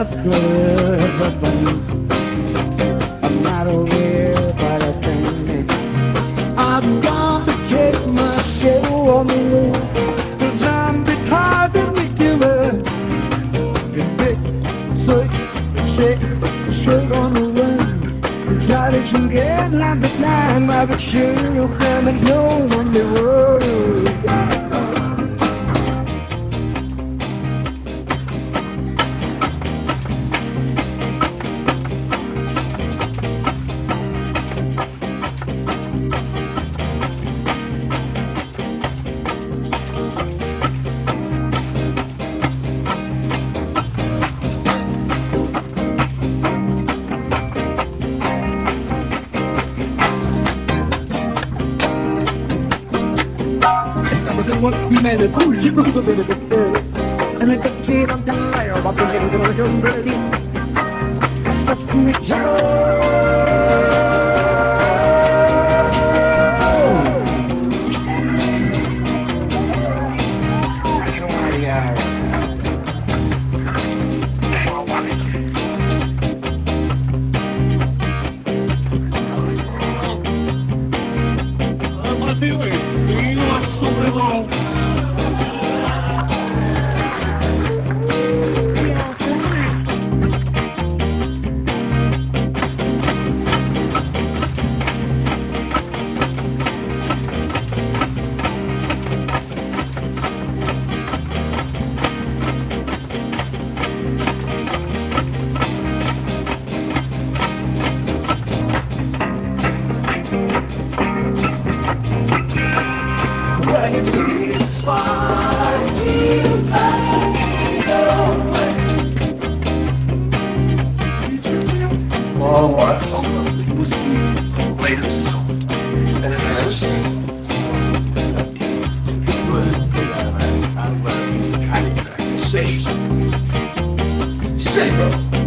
just good, but I'm not aware about a thing. I've got to take my show on the road, cause I'm the kind of ridiculous. It makes such shake, shake on the wind. Got to together like the on the road. What we made a cool you and I got cheat on time but I'm getting to the ready Stop me Oh, And it's Safe.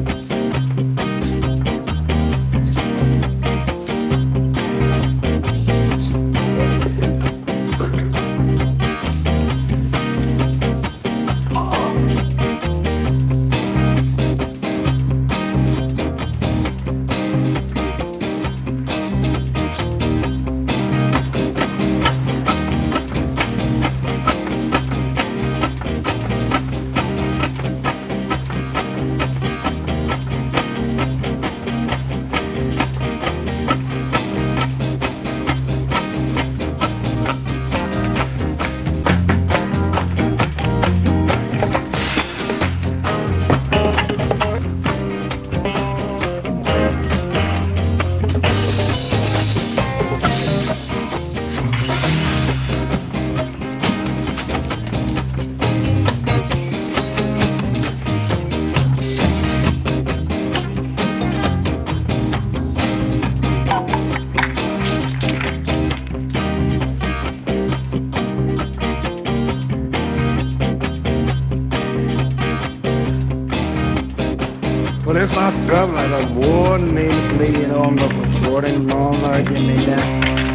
Well, it's not struggling. I got one named playing on the recording, long argument.